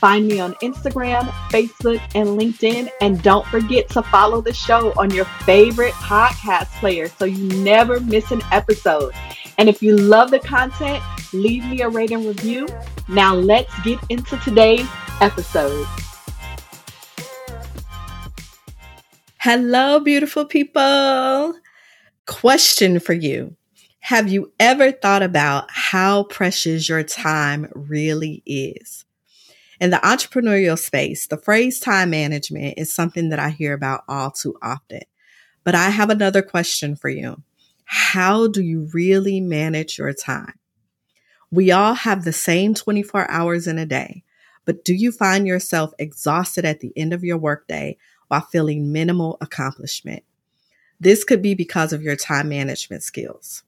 Find me on Instagram, Facebook, and LinkedIn. And don't forget to follow the show on your favorite podcast player so you never miss an episode. And if you love the content, leave me a rating review. Now let's get into today's episode. Hello, beautiful people. Question for you. Have you ever thought about how precious your time really is? In the entrepreneurial space, the phrase time management is something that I hear about all too often. But I have another question for you. How do you really manage your time? We all have the same 24 hours in a day, but do you find yourself exhausted at the end of your workday while feeling minimal accomplishment? This could be because of your time management skills.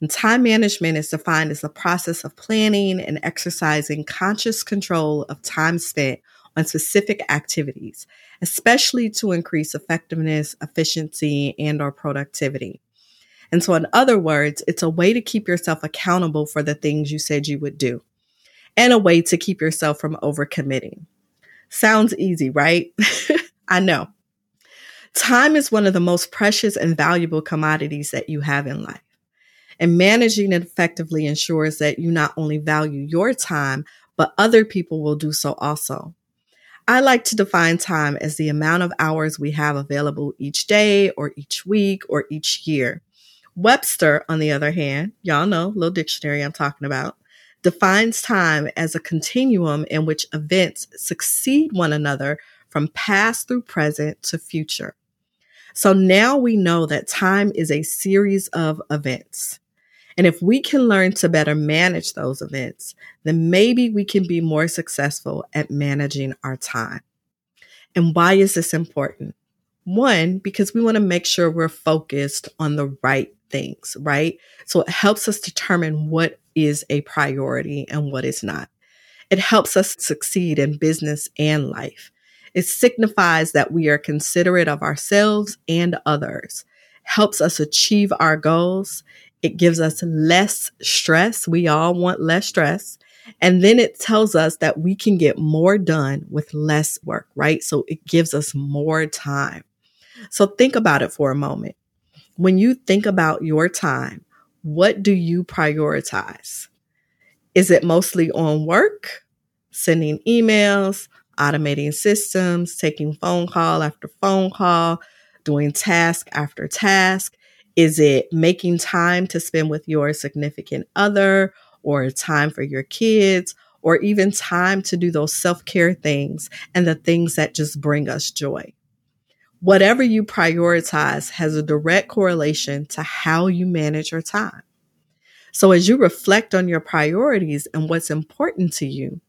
And time management is defined as the process of planning and exercising conscious control of time spent on specific activities, especially to increase effectiveness, efficiency, and or productivity. And so in other words, it's a way to keep yourself accountable for the things you said you would do and a way to keep yourself from overcommitting. Sounds easy, right? I know. Time is one of the most precious and valuable commodities that you have in life. And managing it effectively ensures that you not only value your time, but other people will do so also. I like to define time as the amount of hours we have available each day or each week or each year. Webster, on the other hand, y'all know, little dictionary I'm talking about, defines time as a continuum in which events succeed one another from past through present to future. So now we know that time is a series of events. And if we can learn to better manage those events, then maybe we can be more successful at managing our time. And why is this important? One, because we want to make sure we're focused on the right things, right? So it helps us determine what is a priority and what is not. It helps us succeed in business and life. It signifies that we are considerate of ourselves and others, helps us achieve our goals, it gives us less stress. We all want less stress. And then it tells us that we can get more done with less work, right? So it gives us more time. So think about it for a moment. When you think about your time, what do you prioritize? Is it mostly on work, sending emails, automating systems, taking phone call after phone call, doing task after task? Is it making time to spend with your significant other or time for your kids or even time to do those self care things and the things that just bring us joy? Whatever you prioritize has a direct correlation to how you manage your time. So as you reflect on your priorities and what's important to you,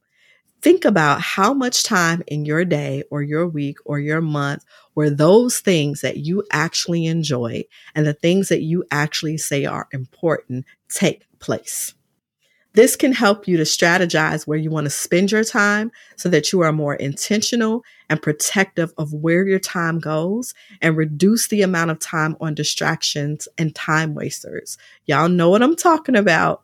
think about how much time in your day or your week or your month where those things that you actually enjoy and the things that you actually say are important take place. This can help you to strategize where you want to spend your time so that you are more intentional and protective of where your time goes and reduce the amount of time on distractions and time wasters. Y'all know what I'm talking about.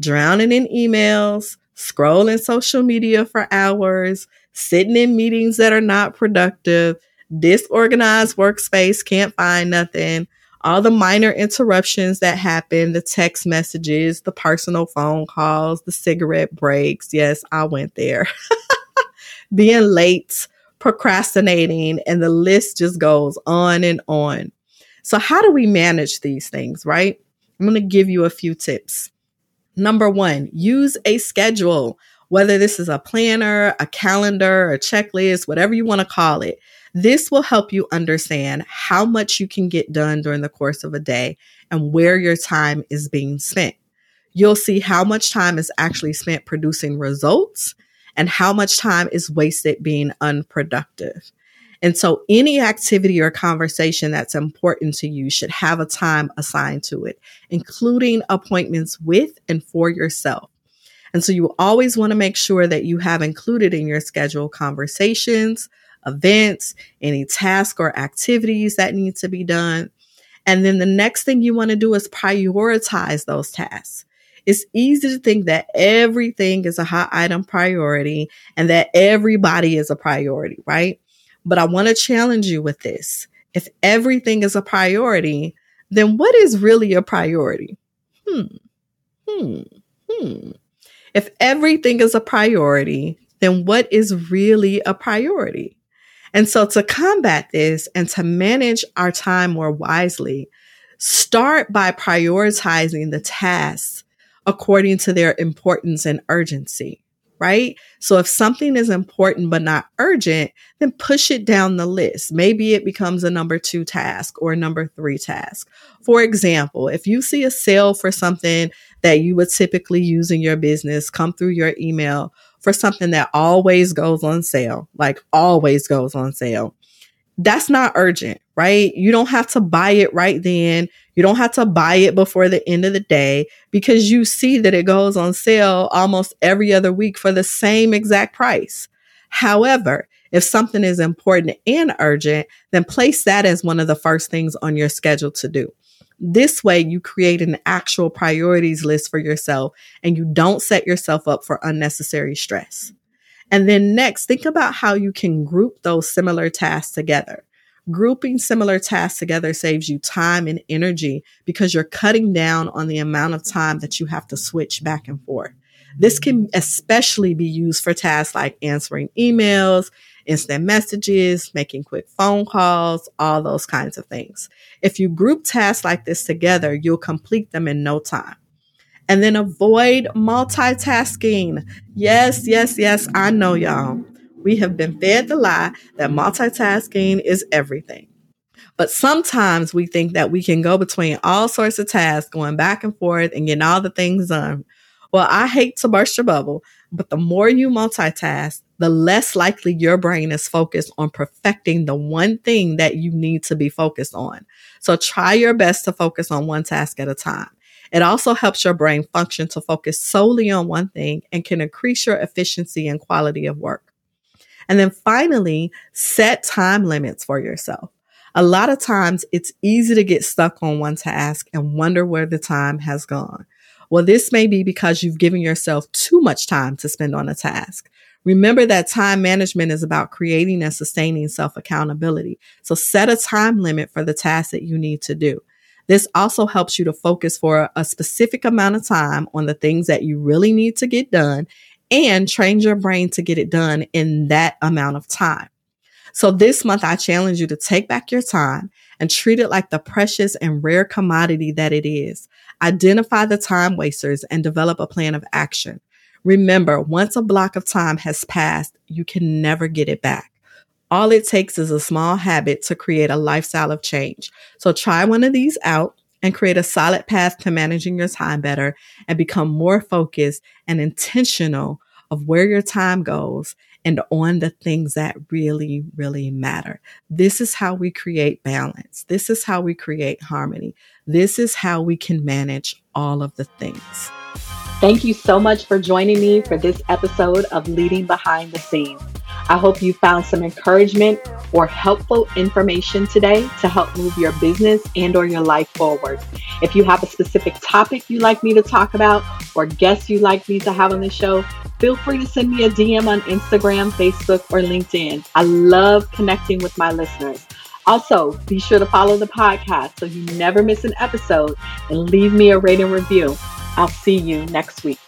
Drowning in emails, scrolling social media for hours, sitting in meetings that are not productive, disorganized workspace, can't find nothing, all the minor interruptions that happen, the text messages, the personal phone calls, the cigarette breaks. Yes, I went there. Being late, procrastinating, and the list just goes on and on. So, how do we manage these things, right? I'm going to give you a few tips. Number one, use a schedule, whether this is a planner, a calendar, a checklist, whatever you want to call it. This will help you understand how much you can get done during the course of a day and where your time is being spent. You'll see how much time is actually spent producing results and how much time is wasted being unproductive. And so any activity or conversation that's important to you should have a time assigned to it, including appointments with and for yourself. And so you always want to make sure that you have included in your schedule conversations, events, any tasks or activities that need to be done. And then the next thing you want to do is prioritize those tasks. It's easy to think that everything is a hot item priority and that everybody is a priority, right? But I want to challenge you with this. If everything is a priority, then what is really a priority? Hmm. Hmm. Hmm. If everything is a priority, then what is really a priority? And so to combat this and to manage our time more wisely, start by prioritizing the tasks according to their importance and urgency, right? So if something is important but not urgent, then push it down the list. Maybe it becomes a number two task or a number three task. For example, if you see a sale for something that you would typically use in your business come through your email for something that always goes on sale, like always goes on sale, that's not urgent, right? You don't have to buy it right then. You don't have to buy it before the end of the day because you see that it goes on sale almost every other week for the same exact price. However, if something is important and urgent, then place that as one of the first things on your schedule to do. This way, you create an actual priorities list for yourself and you don't set yourself up for unnecessary stress. And then next, think about how you can group those similar tasks together. Grouping similar tasks together saves you time and energy because you're cutting down on the amount of time that you have to switch back and forth. This can especially be used for tasks like answering emails, instant messages, making quick phone calls, all those kinds of things. If you group tasks like this together, you'll complete them in no time. And then avoid multitasking. Yes, yes, yes, I know y'all. We have been fed the lie that multitasking is everything. But sometimes we think that we can go between all sorts of tasks, going back and forth and getting all the things done. Well, I hate to burst your bubble, but the more you multitask, the less likely your brain is focused on perfecting the one thing that you need to be focused on. So try your best to focus on one task at a time. It also helps your brain function to focus solely on one thing and can increase your efficiency and quality of work. And then finally, set time limits for yourself. A lot of times it's easy to get stuck on one task and wonder where the time has gone. Well, this may be because you've given yourself too much time to spend on a task. Remember that time management is about creating and sustaining self accountability. So set a time limit for the tasks that you need to do. This also helps you to focus for a specific amount of time on the things that you really need to get done and train your brain to get it done in that amount of time. So this month, I challenge you to take back your time and treat it like the precious and rare commodity that it is. Identify the time wasters and develop a plan of action. Remember, once a block of time has passed, you can never get it back. All it takes is a small habit to create a lifestyle of change. So try one of these out and create a solid path to managing your time better and become more focused and intentional of where your time goes and on the things that really, really matter. This is how we create balance. This is how we create harmony. This is how we can manage all of the things. Thank you so much for joining me for this episode of Leading Behind the Scenes. I hope you found some encouragement or helpful information today to help move your business and or your life forward. If you have a specific topic you'd like me to talk about or guests you'd like me to have on the show, feel free to send me a DM on Instagram, Facebook, or LinkedIn. I love connecting with my listeners. Also, be sure to follow the podcast so you never miss an episode and leave me a rating review. I'll see you next week.